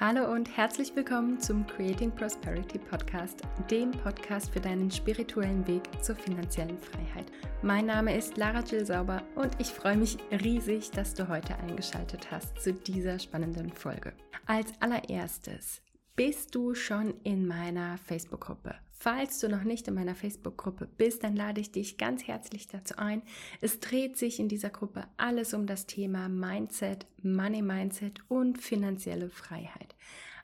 Hallo und herzlich willkommen zum Creating Prosperity Podcast, dem Podcast für deinen spirituellen Weg zur finanziellen Freiheit. Mein Name ist Lara Jill Sauber und ich freue mich riesig, dass du heute eingeschaltet hast zu dieser spannenden Folge. Als allererstes bist du schon in meiner Facebook-Gruppe. Falls du noch nicht in meiner Facebook-Gruppe bist, dann lade ich dich ganz herzlich dazu ein. Es dreht sich in dieser Gruppe alles um das Thema Mindset, Money Mindset und finanzielle Freiheit.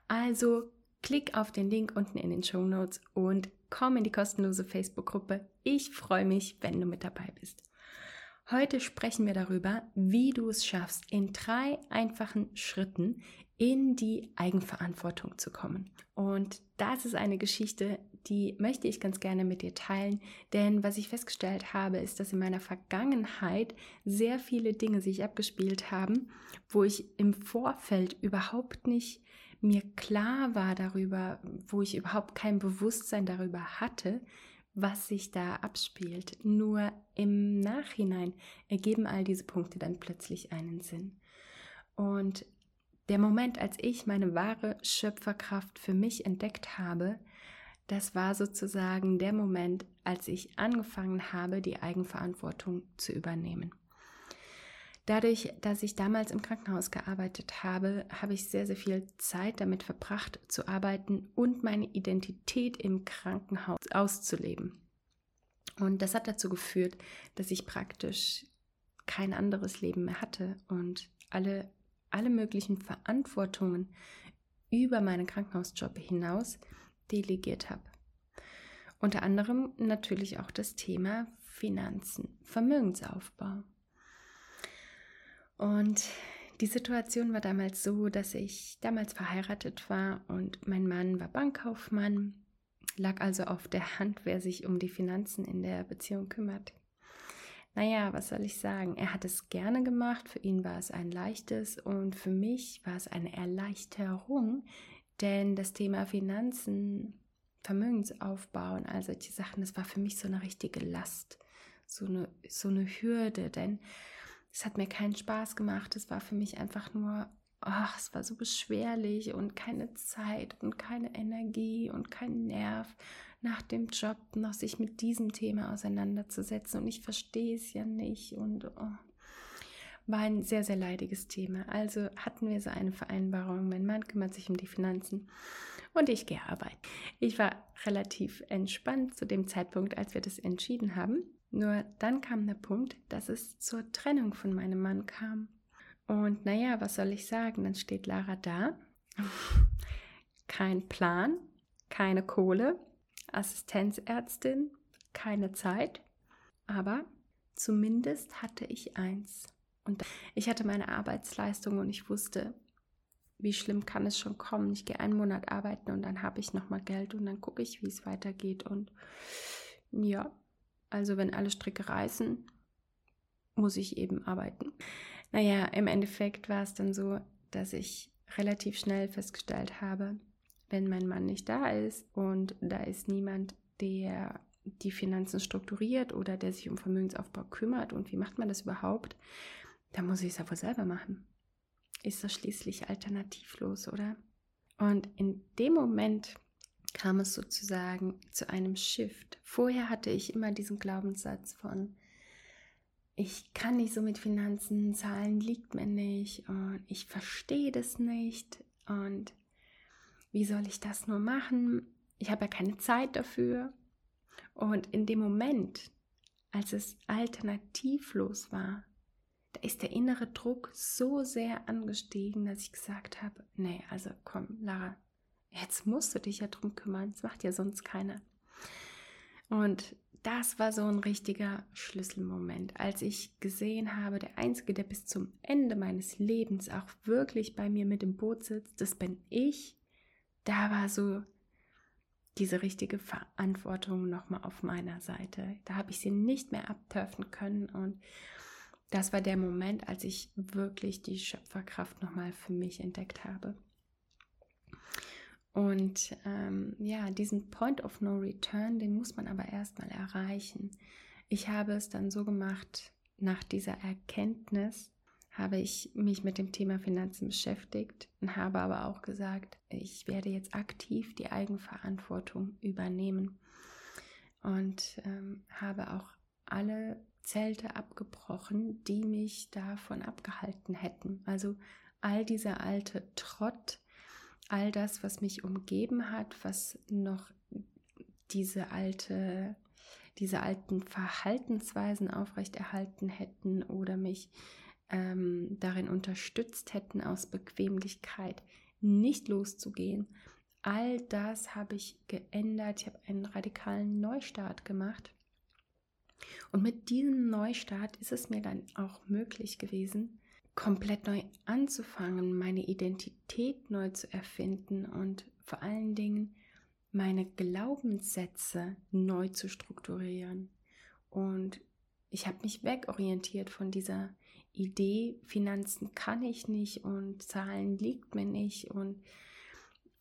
Also klick auf den Link unten in den Show Notes und komm in die kostenlose Facebook-Gruppe. Ich freue mich, wenn du mit dabei bist. Heute sprechen wir darüber, wie du es schaffst, in drei einfachen Schritten in die Eigenverantwortung zu kommen. Und das ist eine Geschichte, die möchte ich ganz gerne mit dir teilen, denn was ich festgestellt habe, ist, dass in meiner Vergangenheit sehr viele Dinge sich abgespielt haben, wo ich im Vorfeld überhaupt nicht mir klar war darüber, wo ich überhaupt kein Bewusstsein darüber hatte, was sich da abspielt. Nur im Nachhinein ergeben all diese Punkte dann plötzlich einen Sinn. Und der Moment, als ich meine wahre Schöpferkraft für mich entdeckt habe, das war sozusagen der Moment, als ich angefangen habe, die Eigenverantwortung zu übernehmen. Dadurch, dass ich damals im Krankenhaus gearbeitet habe, habe ich sehr, sehr viel Zeit damit verbracht zu arbeiten und meine Identität im Krankenhaus auszuleben. Und das hat dazu geführt, dass ich praktisch kein anderes Leben mehr hatte und alle, alle möglichen Verantwortungen über meinen Krankenhausjob hinaus delegiert habe. Unter anderem natürlich auch das Thema Finanzen, Vermögensaufbau. Und die Situation war damals so, dass ich damals verheiratet war und mein Mann war Bankkaufmann, lag also auf der Hand, wer sich um die Finanzen in der Beziehung kümmert. Naja, was soll ich sagen? Er hat es gerne gemacht, für ihn war es ein leichtes und für mich war es eine Erleichterung, denn das Thema Finanzen, Vermögensaufbau und all solche Sachen, das war für mich so eine richtige Last, so eine, so eine Hürde, denn es hat mir keinen Spaß gemacht. Es war für mich einfach nur, ach, es war so beschwerlich und keine Zeit und keine Energie und kein Nerv nach dem Job noch sich mit diesem Thema auseinanderzusetzen. Und ich verstehe es ja nicht und oh, war ein sehr, sehr leidiges Thema. Also hatten wir so eine Vereinbarung. Mein Mann kümmert sich um die Finanzen und ich gehe arbeiten. Ich war relativ entspannt zu dem Zeitpunkt, als wir das entschieden haben. Nur dann kam der Punkt, dass es zur Trennung von meinem Mann kam. Und naja, was soll ich sagen? Dann steht Lara da. Kein Plan, keine Kohle, Assistenzärztin, keine Zeit. Aber zumindest hatte ich eins. Und ich hatte meine Arbeitsleistung und ich wusste, wie schlimm kann es schon kommen. Ich gehe einen Monat arbeiten und dann habe ich nochmal Geld und dann gucke ich, wie es weitergeht. Und ja, also wenn alle Stricke reißen, muss ich eben arbeiten. Naja, im Endeffekt war es dann so, dass ich relativ schnell festgestellt habe, wenn mein Mann nicht da ist und da ist niemand, der die Finanzen strukturiert oder der sich um Vermögensaufbau kümmert und wie macht man das überhaupt, dann muss ich es wohl selber machen. Ist das schließlich alternativlos, oder? Und in dem Moment kam es sozusagen zu einem Shift. Vorher hatte ich immer diesen Glaubenssatz von, ich kann nicht so mit Finanzen, Zahlen liegt mir nicht und ich verstehe das nicht und wie soll ich das nur machen? Ich habe ja keine Zeit dafür. Und in dem Moment, als es alternativlos war, da ist der innere Druck so sehr angestiegen, dass ich gesagt habe, nee, also komm, Lara, Jetzt musst du dich ja drum kümmern, das macht ja sonst keiner. Und das war so ein richtiger Schlüsselmoment, als ich gesehen habe, der Einzige, der bis zum Ende meines Lebens auch wirklich bei mir mit im Boot sitzt, das bin ich. Da war so diese richtige Verantwortung nochmal auf meiner Seite. Da habe ich sie nicht mehr abtörfen können und das war der Moment, als ich wirklich die Schöpferkraft nochmal für mich entdeckt habe. Und ähm, ja, diesen Point of No Return, den muss man aber erstmal erreichen. Ich habe es dann so gemacht, nach dieser Erkenntnis habe ich mich mit dem Thema Finanzen beschäftigt und habe aber auch gesagt, ich werde jetzt aktiv die Eigenverantwortung übernehmen und ähm, habe auch alle Zelte abgebrochen, die mich davon abgehalten hätten. Also all dieser alte Trott, all das, was mich umgeben hat, was noch diese alte diese alten Verhaltensweisen aufrechterhalten hätten oder mich ähm, darin unterstützt hätten, aus Bequemlichkeit nicht loszugehen. All das habe ich geändert. Ich habe einen radikalen Neustart gemacht. Und mit diesem Neustart ist es mir dann auch möglich gewesen, komplett neu anzufangen, meine Identität neu zu erfinden und vor allen Dingen meine Glaubenssätze neu zu strukturieren. Und ich habe mich wegorientiert von dieser Idee, Finanzen kann ich nicht und Zahlen liegt mir nicht und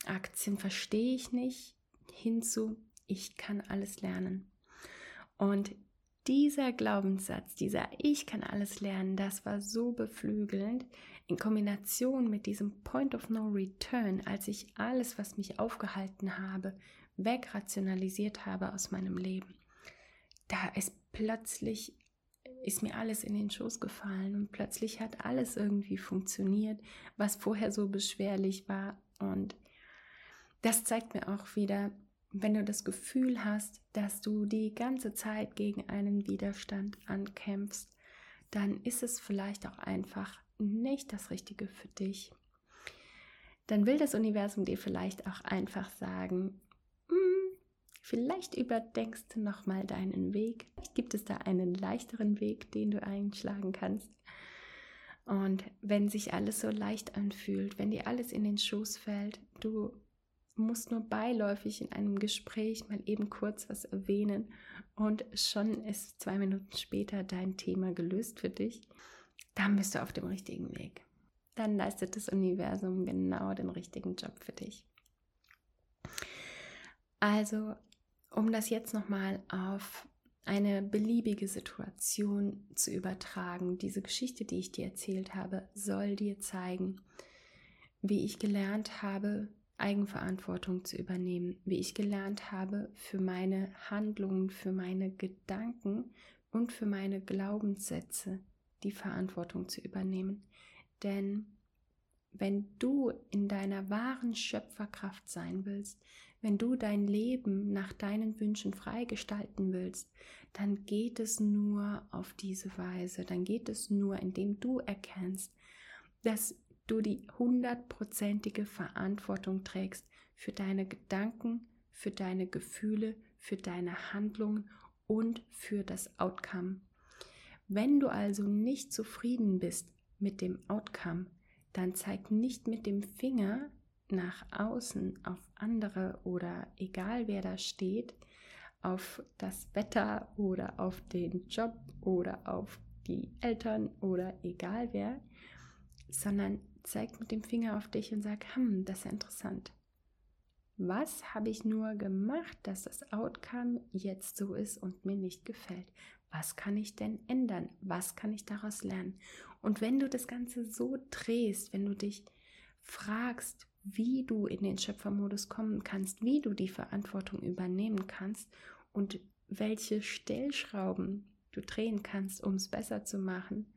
Aktien verstehe ich nicht, hinzu, ich kann alles lernen. Und dieser Glaubenssatz, dieser Ich kann alles lernen, das war so beflügelnd in Kombination mit diesem Point of No Return, als ich alles, was mich aufgehalten habe, wegrationalisiert habe aus meinem Leben. Da ist plötzlich ist mir alles in den Schoß gefallen und plötzlich hat alles irgendwie funktioniert, was vorher so beschwerlich war und das zeigt mir auch wieder, wenn du das Gefühl hast, dass du die ganze Zeit gegen einen Widerstand ankämpfst, dann ist es vielleicht auch einfach nicht das Richtige für dich. Dann will das Universum dir vielleicht auch einfach sagen, vielleicht überdenkst du nochmal deinen Weg. Gibt es da einen leichteren Weg, den du einschlagen kannst? Und wenn sich alles so leicht anfühlt, wenn dir alles in den Schoß fällt, du musst nur beiläufig in einem Gespräch mal eben kurz was erwähnen und schon ist zwei Minuten später dein Thema gelöst für dich, dann bist du auf dem richtigen Weg. Dann leistet das Universum genau den richtigen Job für dich. Also, um das jetzt nochmal auf eine beliebige Situation zu übertragen, diese Geschichte, die ich dir erzählt habe, soll dir zeigen, wie ich gelernt habe, Eigenverantwortung zu übernehmen, wie ich gelernt habe, für meine Handlungen, für meine Gedanken und für meine Glaubenssätze die Verantwortung zu übernehmen. Denn wenn du in deiner wahren Schöpferkraft sein willst, wenn du dein Leben nach deinen Wünschen freigestalten willst, dann geht es nur auf diese Weise, dann geht es nur, indem du erkennst, dass du die hundertprozentige Verantwortung trägst für deine Gedanken, für deine Gefühle, für deine Handlungen und für das Outcome. Wenn du also nicht zufrieden bist mit dem Outcome, dann zeig nicht mit dem Finger nach außen auf andere oder egal wer da steht, auf das Wetter oder auf den Job oder auf die Eltern oder egal wer, sondern zeig mit dem Finger auf dich und sag, hm, das ist interessant. Was habe ich nur gemacht, dass das Outcome jetzt so ist und mir nicht gefällt? Was kann ich denn ändern? Was kann ich daraus lernen? Und wenn du das Ganze so drehst, wenn du dich fragst, wie du in den Schöpfermodus kommen kannst, wie du die Verantwortung übernehmen kannst und welche Stellschrauben du drehen kannst, um es besser zu machen,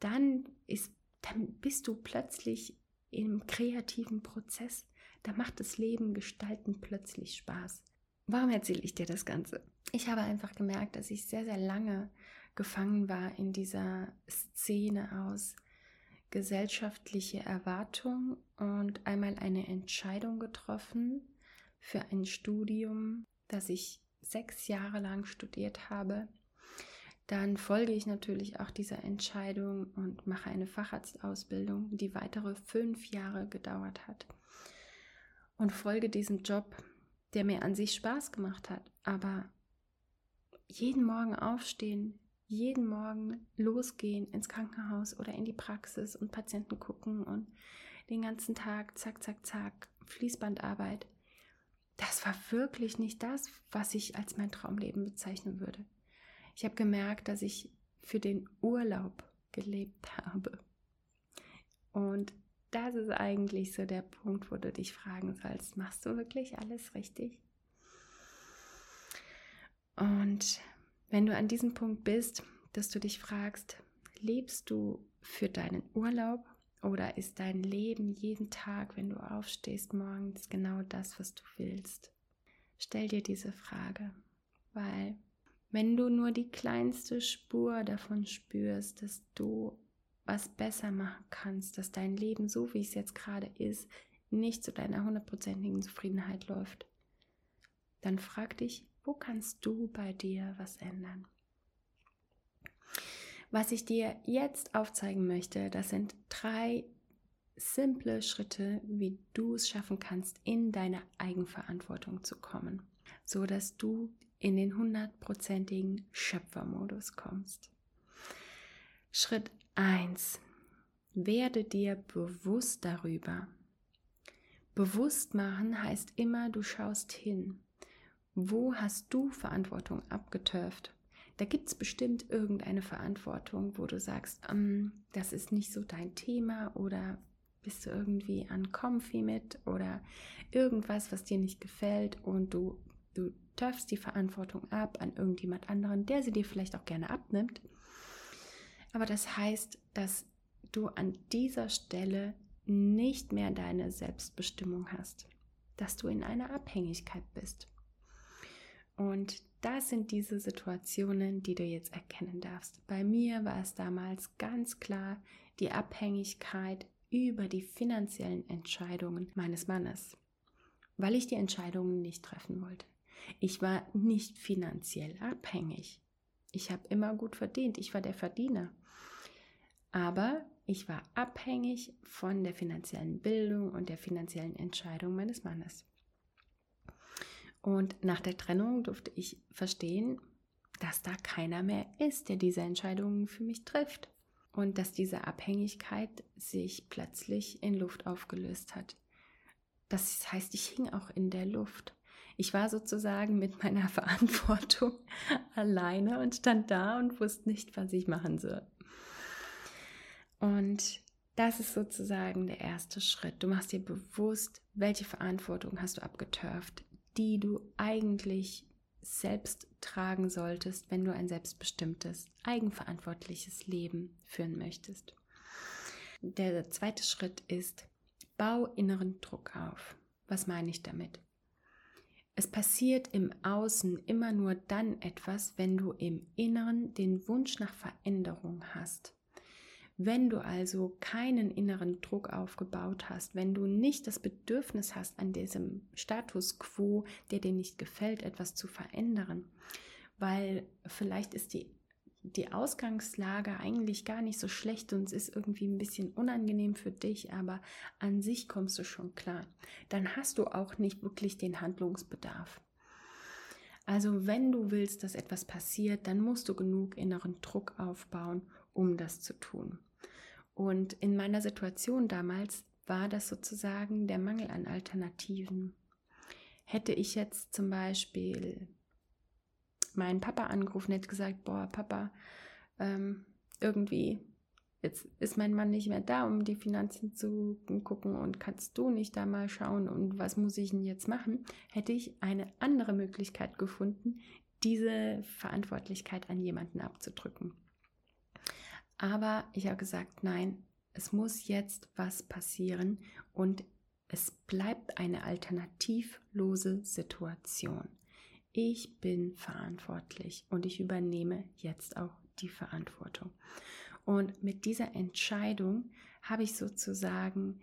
dann ist dann bist du plötzlich im kreativen Prozess. Da macht das Leben gestalten plötzlich Spaß. Warum erzähle ich dir das Ganze? Ich habe einfach gemerkt, dass ich sehr, sehr lange gefangen war in dieser Szene aus gesellschaftliche Erwartung und einmal eine Entscheidung getroffen für ein Studium, das ich sechs Jahre lang studiert habe dann folge ich natürlich auch dieser Entscheidung und mache eine Facharztausbildung, die weitere fünf Jahre gedauert hat. Und folge diesem Job, der mir an sich Spaß gemacht hat. Aber jeden Morgen aufstehen, jeden Morgen losgehen ins Krankenhaus oder in die Praxis und Patienten gucken und den ganzen Tag zack, zack, zack, Fließbandarbeit. Das war wirklich nicht das, was ich als mein Traumleben bezeichnen würde. Ich habe gemerkt, dass ich für den Urlaub gelebt habe. Und das ist eigentlich so der Punkt, wo du dich fragen sollst, machst du wirklich alles richtig? Und wenn du an diesem Punkt bist, dass du dich fragst, lebst du für deinen Urlaub oder ist dein Leben jeden Tag, wenn du aufstehst morgens, genau das, was du willst? Stell dir diese Frage, weil wenn du nur die kleinste Spur davon spürst, dass du was besser machen kannst, dass dein Leben, so wie es jetzt gerade ist, nicht zu deiner hundertprozentigen Zufriedenheit läuft, dann frag dich, wo kannst du bei dir was ändern? Was ich dir jetzt aufzeigen möchte, das sind drei simple Schritte, wie du es schaffen kannst, in deine Eigenverantwortung zu kommen, so dass du in den hundertprozentigen Schöpfermodus kommst. Schritt 1. Werde dir bewusst darüber. Bewusst machen heißt immer, du schaust hin. Wo hast du Verantwortung abgeturft? Da gibt es bestimmt irgendeine Verantwortung, wo du sagst, um, das ist nicht so dein Thema oder bist du irgendwie an Comfy mit oder irgendwas, was dir nicht gefällt und du, du turfst die Verantwortung ab an irgendjemand anderen, der sie dir vielleicht auch gerne abnimmt. Aber das heißt, dass du an dieser Stelle nicht mehr deine Selbstbestimmung hast, dass du in einer Abhängigkeit bist. Und das sind diese Situationen, die du jetzt erkennen darfst. Bei mir war es damals ganz klar die Abhängigkeit über die finanziellen Entscheidungen meines Mannes, weil ich die Entscheidungen nicht treffen wollte. Ich war nicht finanziell abhängig. Ich habe immer gut verdient. Ich war der Verdiener. Aber ich war abhängig von der finanziellen Bildung und der finanziellen Entscheidung meines Mannes. Und nach der Trennung durfte ich verstehen, dass da keiner mehr ist, der diese Entscheidungen für mich trifft. Und dass diese Abhängigkeit sich plötzlich in Luft aufgelöst hat. Das heißt, ich hing auch in der Luft. Ich war sozusagen mit meiner Verantwortung alleine und stand da und wusste nicht, was ich machen soll. Und das ist sozusagen der erste Schritt. Du machst dir bewusst, welche Verantwortung hast du abgeturft, die du eigentlich selbst tragen solltest, wenn du ein selbstbestimmtes, eigenverantwortliches Leben führen möchtest. Der zweite Schritt ist, bau inneren Druck auf. Was meine ich damit? Es passiert im Außen immer nur dann etwas, wenn du im Inneren den Wunsch nach Veränderung hast. Wenn du also keinen inneren Druck aufgebaut hast, wenn du nicht das Bedürfnis hast, an diesem Status quo, der dir nicht gefällt, etwas zu verändern, weil vielleicht ist die, die Ausgangslage eigentlich gar nicht so schlecht und es ist irgendwie ein bisschen unangenehm für dich, aber an sich kommst du schon klar, dann hast du auch nicht wirklich den Handlungsbedarf. Also wenn du willst, dass etwas passiert, dann musst du genug inneren Druck aufbauen, um das zu tun. Und in meiner Situation damals war das sozusagen der Mangel an Alternativen. Hätte ich jetzt zum Beispiel meinen Papa angerufen, hätte gesagt, boah, Papa, ähm, irgendwie, jetzt ist mein Mann nicht mehr da, um die Finanzen zu gucken und kannst du nicht da mal schauen und was muss ich denn jetzt machen, hätte ich eine andere Möglichkeit gefunden, diese Verantwortlichkeit an jemanden abzudrücken. Aber ich habe gesagt, nein, es muss jetzt was passieren und es bleibt eine alternativlose Situation. Ich bin verantwortlich und ich übernehme jetzt auch die Verantwortung. Und mit dieser Entscheidung habe ich sozusagen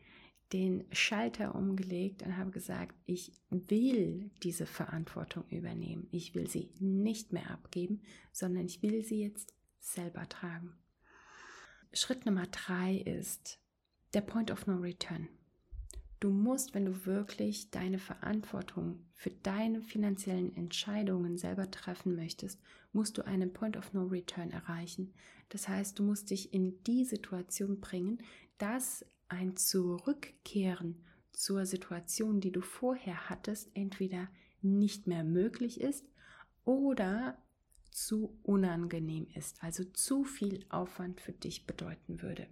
den Schalter umgelegt und habe gesagt, ich will diese Verantwortung übernehmen. Ich will sie nicht mehr abgeben, sondern ich will sie jetzt selber tragen. Schritt Nummer drei ist der Point of No Return. Du musst, wenn du wirklich deine Verantwortung für deine finanziellen Entscheidungen selber treffen möchtest, musst du einen Point of No Return erreichen. Das heißt, du musst dich in die Situation bringen, dass ein Zurückkehren zur Situation, die du vorher hattest, entweder nicht mehr möglich ist oder zu unangenehm ist, also zu viel Aufwand für dich bedeuten würde.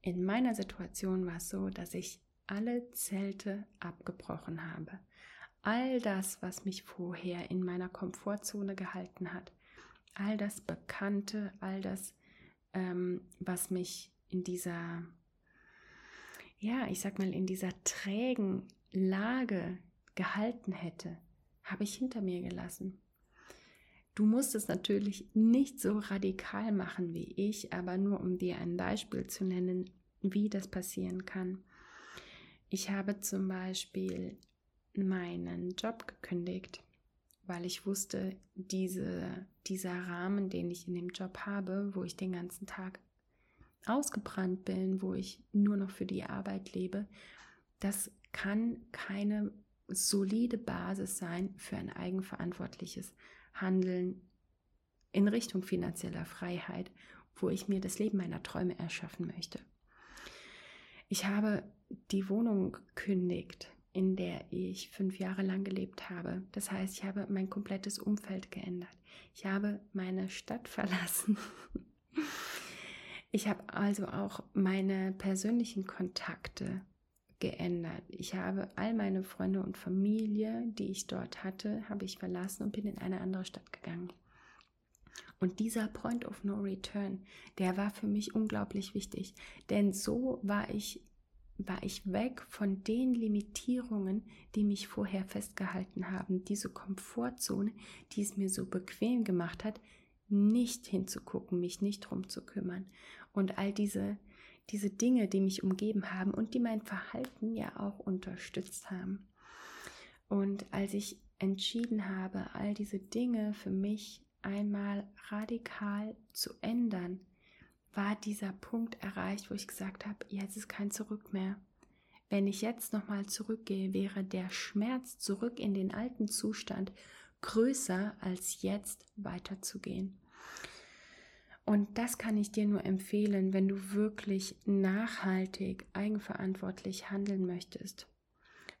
In meiner Situation war es so, dass ich alle Zelte abgebrochen habe. All das, was mich vorher in meiner Komfortzone gehalten hat, all das Bekannte, all das, ähm, was mich in dieser, ja, ich sag mal, in dieser trägen Lage gehalten hätte, habe ich hinter mir gelassen. Du musst es natürlich nicht so radikal machen wie ich, aber nur um dir ein Beispiel zu nennen, wie das passieren kann. Ich habe zum Beispiel meinen Job gekündigt, weil ich wusste, diese, dieser Rahmen, den ich in dem Job habe, wo ich den ganzen Tag ausgebrannt bin, wo ich nur noch für die Arbeit lebe, das kann keine solide Basis sein für ein eigenverantwortliches Handeln in Richtung finanzieller Freiheit, wo ich mir das Leben meiner Träume erschaffen möchte. Ich habe die Wohnung gekündigt, in der ich fünf Jahre lang gelebt habe. Das heißt, ich habe mein komplettes Umfeld geändert. Ich habe meine Stadt verlassen. Ich habe also auch meine persönlichen Kontakte geändert. Ich habe all meine Freunde und Familie, die ich dort hatte, habe ich verlassen und bin in eine andere Stadt gegangen. Und dieser Point of No Return, der war für mich unglaublich wichtig, denn so war ich war ich weg von den Limitierungen, die mich vorher festgehalten haben, diese Komfortzone, die es mir so bequem gemacht hat, nicht hinzugucken, mich nicht drum zu kümmern und all diese diese Dinge, die mich umgeben haben und die mein Verhalten ja auch unterstützt haben. Und als ich entschieden habe, all diese Dinge für mich einmal radikal zu ändern, war dieser Punkt erreicht, wo ich gesagt habe, jetzt ist kein Zurück mehr. Wenn ich jetzt nochmal zurückgehe, wäre der Schmerz zurück in den alten Zustand größer als jetzt weiterzugehen. Und das kann ich dir nur empfehlen, wenn du wirklich nachhaltig, eigenverantwortlich handeln möchtest.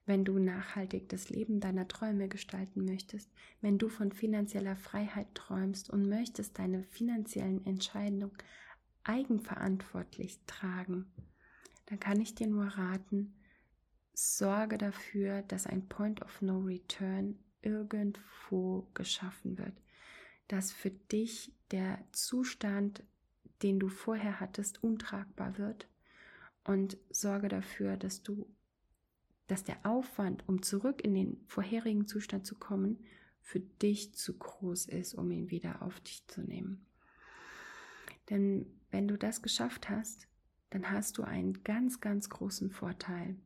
Wenn du nachhaltig das Leben deiner Träume gestalten möchtest, wenn du von finanzieller Freiheit träumst und möchtest deine finanziellen Entscheidungen eigenverantwortlich tragen, dann kann ich dir nur raten, sorge dafür, dass ein Point of No Return irgendwo geschaffen wird dass für dich der Zustand, den du vorher hattest, untragbar wird und sorge dafür, dass du, dass der Aufwand, um zurück in den vorherigen Zustand zu kommen, für dich zu groß ist, um ihn wieder auf dich zu nehmen. Denn wenn du das geschafft hast, dann hast du einen ganz, ganz großen Vorteil.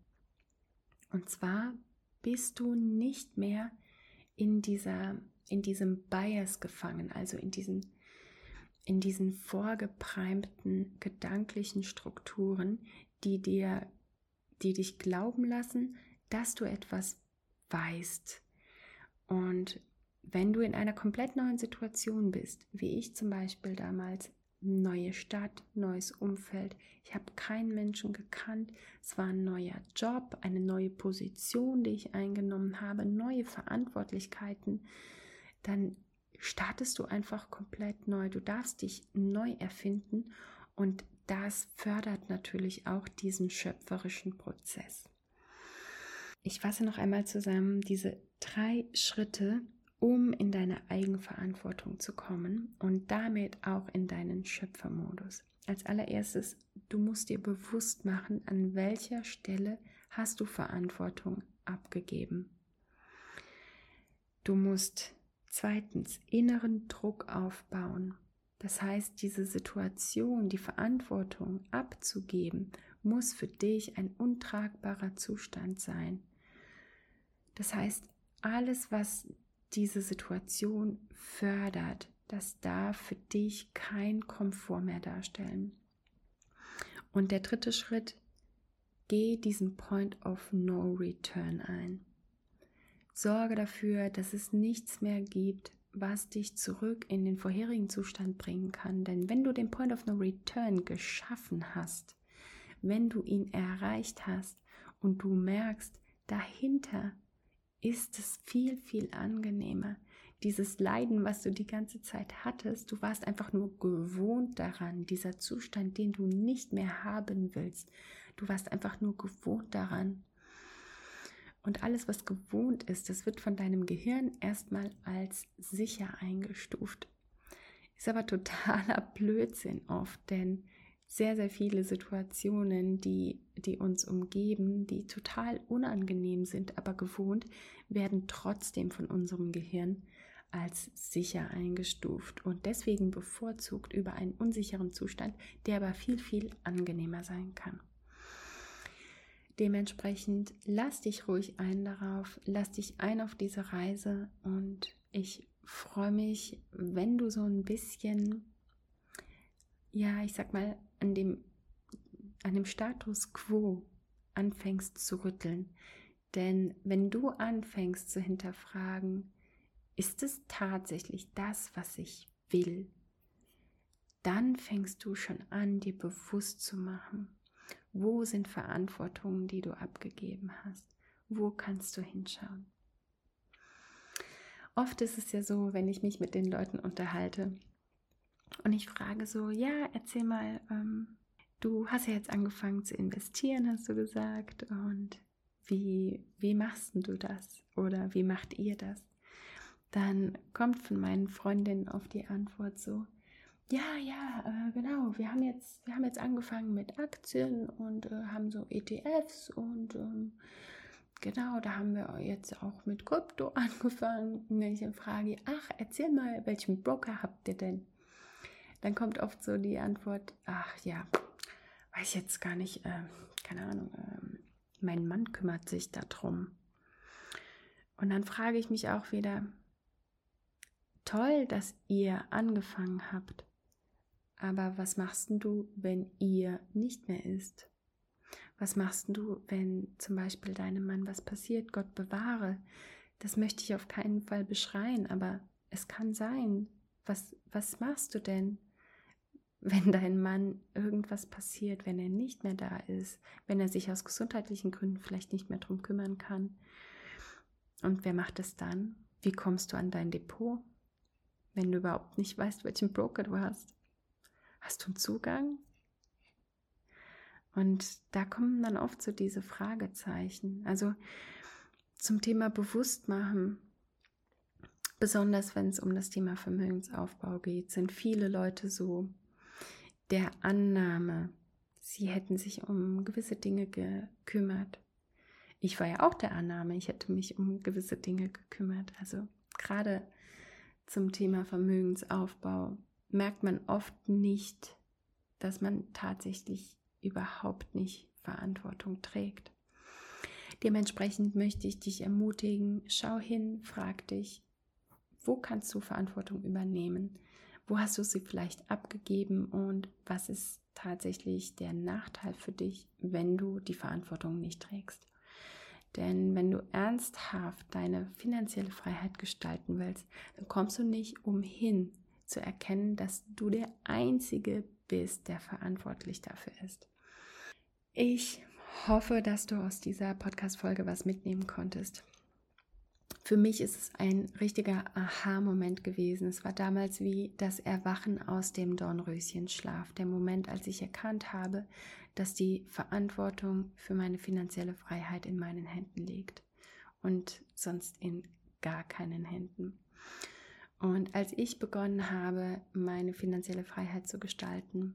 Und zwar bist du nicht mehr in dieser in diesem Bias gefangen, also in diesen, in diesen vorgepreimten gedanklichen Strukturen, die dir, die dich glauben lassen, dass du etwas weißt. Und wenn du in einer komplett neuen Situation bist, wie ich zum Beispiel damals, neue Stadt, neues Umfeld. Ich habe keinen Menschen gekannt. Es war ein neuer Job, eine neue Position, die ich eingenommen habe, neue Verantwortlichkeiten dann startest du einfach komplett neu. Du darfst dich neu erfinden und das fördert natürlich auch diesen schöpferischen Prozess. Ich fasse noch einmal zusammen diese drei Schritte, um in deine Eigenverantwortung zu kommen und damit auch in deinen Schöpfermodus. Als allererstes, du musst dir bewusst machen, an welcher Stelle hast du Verantwortung abgegeben. Du musst Zweitens, inneren Druck aufbauen. Das heißt, diese Situation, die Verantwortung abzugeben, muss für dich ein untragbarer Zustand sein. Das heißt, alles, was diese Situation fördert, das darf für dich kein Komfort mehr darstellen. Und der dritte Schritt, geh diesen Point of No Return ein. Sorge dafür, dass es nichts mehr gibt, was dich zurück in den vorherigen Zustand bringen kann. Denn wenn du den Point of No Return geschaffen hast, wenn du ihn erreicht hast und du merkst, dahinter ist es viel, viel angenehmer. dieses Leiden, was du die ganze Zeit hattest, du warst einfach nur gewohnt daran, dieser Zustand, den du nicht mehr haben willst. Du warst einfach nur gewohnt daran. Und alles, was gewohnt ist, das wird von deinem Gehirn erstmal als sicher eingestuft. Ist aber totaler Blödsinn oft, denn sehr, sehr viele Situationen, die, die uns umgeben, die total unangenehm sind, aber gewohnt, werden trotzdem von unserem Gehirn als sicher eingestuft und deswegen bevorzugt über einen unsicheren Zustand, der aber viel, viel angenehmer sein kann. Dementsprechend lass dich ruhig ein darauf, lass dich ein auf diese Reise und ich freue mich, wenn du so ein bisschen, ja, ich sag mal, an dem, an dem Status quo anfängst zu rütteln. Denn wenn du anfängst zu hinterfragen, ist es tatsächlich das, was ich will, dann fängst du schon an, dir bewusst zu machen, wo sind Verantwortungen, die du abgegeben hast? Wo kannst du hinschauen? Oft ist es ja so, wenn ich mich mit den Leuten unterhalte und ich frage so, ja, erzähl mal, ähm, du hast ja jetzt angefangen zu investieren, hast du gesagt, und wie, wie machst du das? Oder wie macht ihr das? Dann kommt von meinen Freundinnen auf die Antwort so, ja, ja, äh, genau. Wir haben jetzt, wir haben jetzt angefangen mit Aktien und äh, haben so ETFs und ähm, genau, da haben wir jetzt auch mit Krypto angefangen. Und wenn ich dann frage, ach, erzähl mal, welchen Broker habt ihr denn? Dann kommt oft so die Antwort, ach ja, weiß jetzt gar nicht, äh, keine Ahnung, ähm, mein Mann kümmert sich darum. Und dann frage ich mich auch wieder, toll, dass ihr angefangen habt. Aber was machst du, wenn ihr nicht mehr ist? Was machst du, wenn zum Beispiel deinem Mann was passiert? Gott bewahre. Das möchte ich auf keinen Fall beschreien, aber es kann sein. Was, was machst du denn, wenn dein Mann irgendwas passiert, wenn er nicht mehr da ist, wenn er sich aus gesundheitlichen Gründen vielleicht nicht mehr darum kümmern kann? Und wer macht es dann? Wie kommst du an dein Depot, wenn du überhaupt nicht weißt, welchen Broker du hast? Hast du einen Zugang? Und da kommen dann oft so diese Fragezeichen. Also zum Thema Bewusstmachen, besonders wenn es um das Thema Vermögensaufbau geht, sind viele Leute so der Annahme, sie hätten sich um gewisse Dinge gekümmert. Ich war ja auch der Annahme, ich hätte mich um gewisse Dinge gekümmert. Also gerade zum Thema Vermögensaufbau merkt man oft nicht, dass man tatsächlich überhaupt nicht Verantwortung trägt. Dementsprechend möchte ich dich ermutigen, schau hin, frag dich, wo kannst du Verantwortung übernehmen? Wo hast du sie vielleicht abgegeben und was ist tatsächlich der Nachteil für dich, wenn du die Verantwortung nicht trägst? Denn wenn du ernsthaft deine finanzielle Freiheit gestalten willst, dann kommst du nicht umhin, zu erkennen, dass du der Einzige bist, der verantwortlich dafür ist. Ich hoffe, dass du aus dieser Podcast-Folge was mitnehmen konntest. Für mich ist es ein richtiger Aha-Moment gewesen. Es war damals wie das Erwachen aus dem Dornröschenschlaf. Der Moment, als ich erkannt habe, dass die Verantwortung für meine finanzielle Freiheit in meinen Händen liegt und sonst in gar keinen Händen. Und als ich begonnen habe, meine finanzielle Freiheit zu gestalten,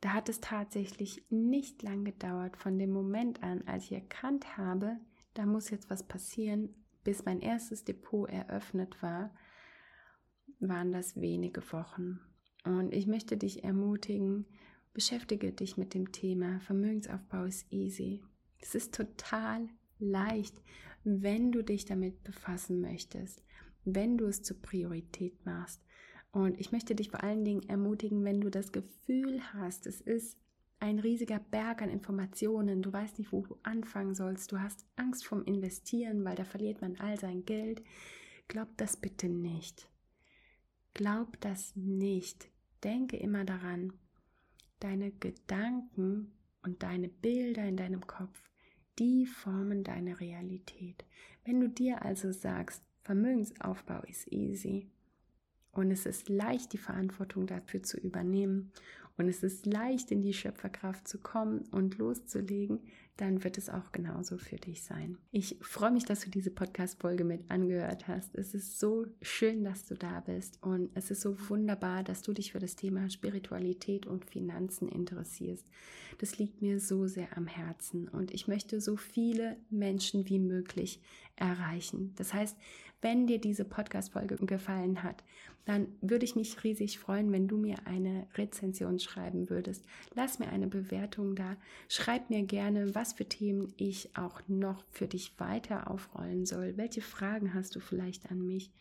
da hat es tatsächlich nicht lang gedauert von dem Moment an, als ich erkannt habe, da muss jetzt was passieren, bis mein erstes Depot eröffnet war, waren das wenige Wochen. Und ich möchte dich ermutigen, beschäftige dich mit dem Thema Vermögensaufbau ist easy. Es ist total leicht, wenn du dich damit befassen möchtest wenn du es zur Priorität machst. Und ich möchte dich vor allen Dingen ermutigen, wenn du das Gefühl hast, es ist ein riesiger Berg an Informationen, du weißt nicht, wo du anfangen sollst, du hast Angst vom Investieren, weil da verliert man all sein Geld. Glaub das bitte nicht. Glaub das nicht. Denke immer daran, deine Gedanken und deine Bilder in deinem Kopf, die formen deine Realität. Wenn du dir also sagst, Vermögensaufbau ist easy. Und es ist leicht, die Verantwortung dafür zu übernehmen. Und es ist leicht, in die Schöpferkraft zu kommen und loszulegen, dann wird es auch genauso für dich sein. Ich freue mich, dass du diese Podcast-Folge mit angehört hast. Es ist so schön, dass du da bist und es ist so wunderbar, dass du dich für das Thema Spiritualität und Finanzen interessierst. Das liegt mir so sehr am Herzen und ich möchte so viele Menschen wie möglich erreichen. Das heißt, wenn dir diese Podcast-Folge gefallen hat, dann würde ich mich riesig freuen, wenn du mir eine Rezension schreiben würdest. Lass mir eine Bewertung da. Schreib mir gerne, was für Themen ich auch noch für dich weiter aufrollen soll. Welche Fragen hast du vielleicht an mich?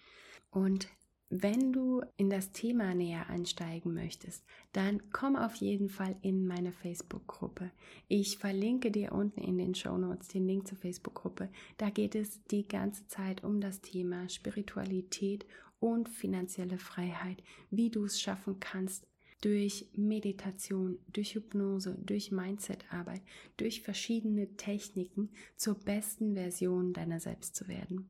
Und wenn du in das Thema näher einsteigen möchtest, dann komm auf jeden Fall in meine Facebook-Gruppe. Ich verlinke dir unten in den Show Notes den Link zur Facebook-Gruppe. Da geht es die ganze Zeit um das Thema Spiritualität und finanzielle Freiheit, wie du es schaffen kannst, durch Meditation, durch Hypnose, durch Mindset-Arbeit, durch verschiedene Techniken zur besten Version deiner selbst zu werden.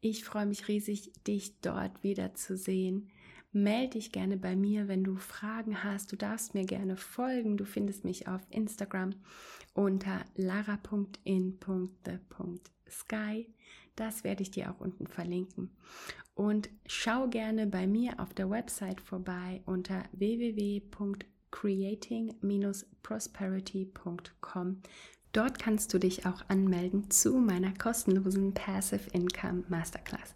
Ich freue mich riesig, dich dort wieder zu sehen. Melde dich gerne bei mir, wenn du Fragen hast. Du darfst mir gerne folgen. Du findest mich auf Instagram unter lara.in.the.sky. Das werde ich dir auch unten verlinken. Und schau gerne bei mir auf der Website vorbei unter www.creating-prosperity.com Dort kannst du dich auch anmelden zu meiner kostenlosen Passive Income Masterclass.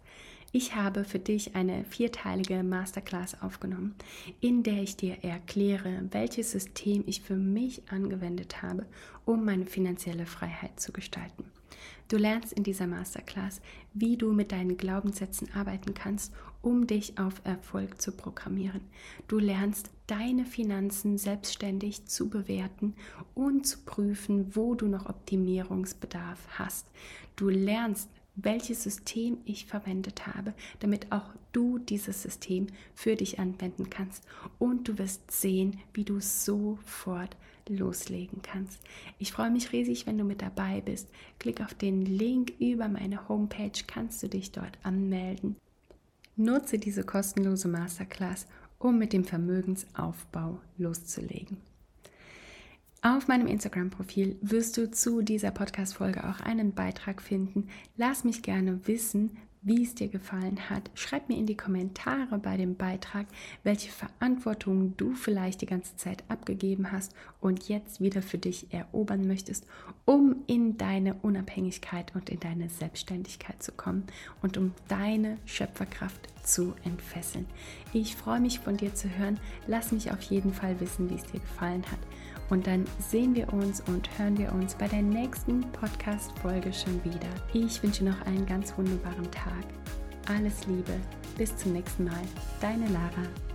Ich habe für dich eine vierteilige Masterclass aufgenommen, in der ich dir erkläre, welches System ich für mich angewendet habe, um meine finanzielle Freiheit zu gestalten. Du lernst in dieser Masterclass, wie du mit deinen Glaubenssätzen arbeiten kannst, um dich auf Erfolg zu programmieren. Du lernst deine Finanzen selbstständig zu bewerten und zu prüfen, wo du noch Optimierungsbedarf hast. Du lernst, welches System ich verwendet habe, damit auch du dieses System für dich anwenden kannst. Und du wirst sehen, wie du sofort loslegen kannst. Ich freue mich riesig, wenn du mit dabei bist. Klick auf den Link über meine Homepage, kannst du dich dort anmelden. Nutze diese kostenlose Masterclass, um mit dem Vermögensaufbau loszulegen. Auf meinem Instagram-Profil wirst du zu dieser Podcast-Folge auch einen Beitrag finden. Lass mich gerne wissen, wie es dir gefallen hat. Schreib mir in die Kommentare bei dem Beitrag, welche Verantwortung du vielleicht die ganze Zeit abgegeben hast und jetzt wieder für dich erobern möchtest, um in deine Unabhängigkeit und in deine Selbstständigkeit zu kommen und um deine Schöpferkraft zu entfesseln. Ich freue mich von dir zu hören. Lass mich auf jeden Fall wissen, wie es dir gefallen hat. Und dann sehen wir uns und hören wir uns bei der nächsten Podcast-Folge schon wieder. Ich wünsche noch einen ganz wunderbaren Tag. Alles Liebe. Bis zum nächsten Mal. Deine Lara.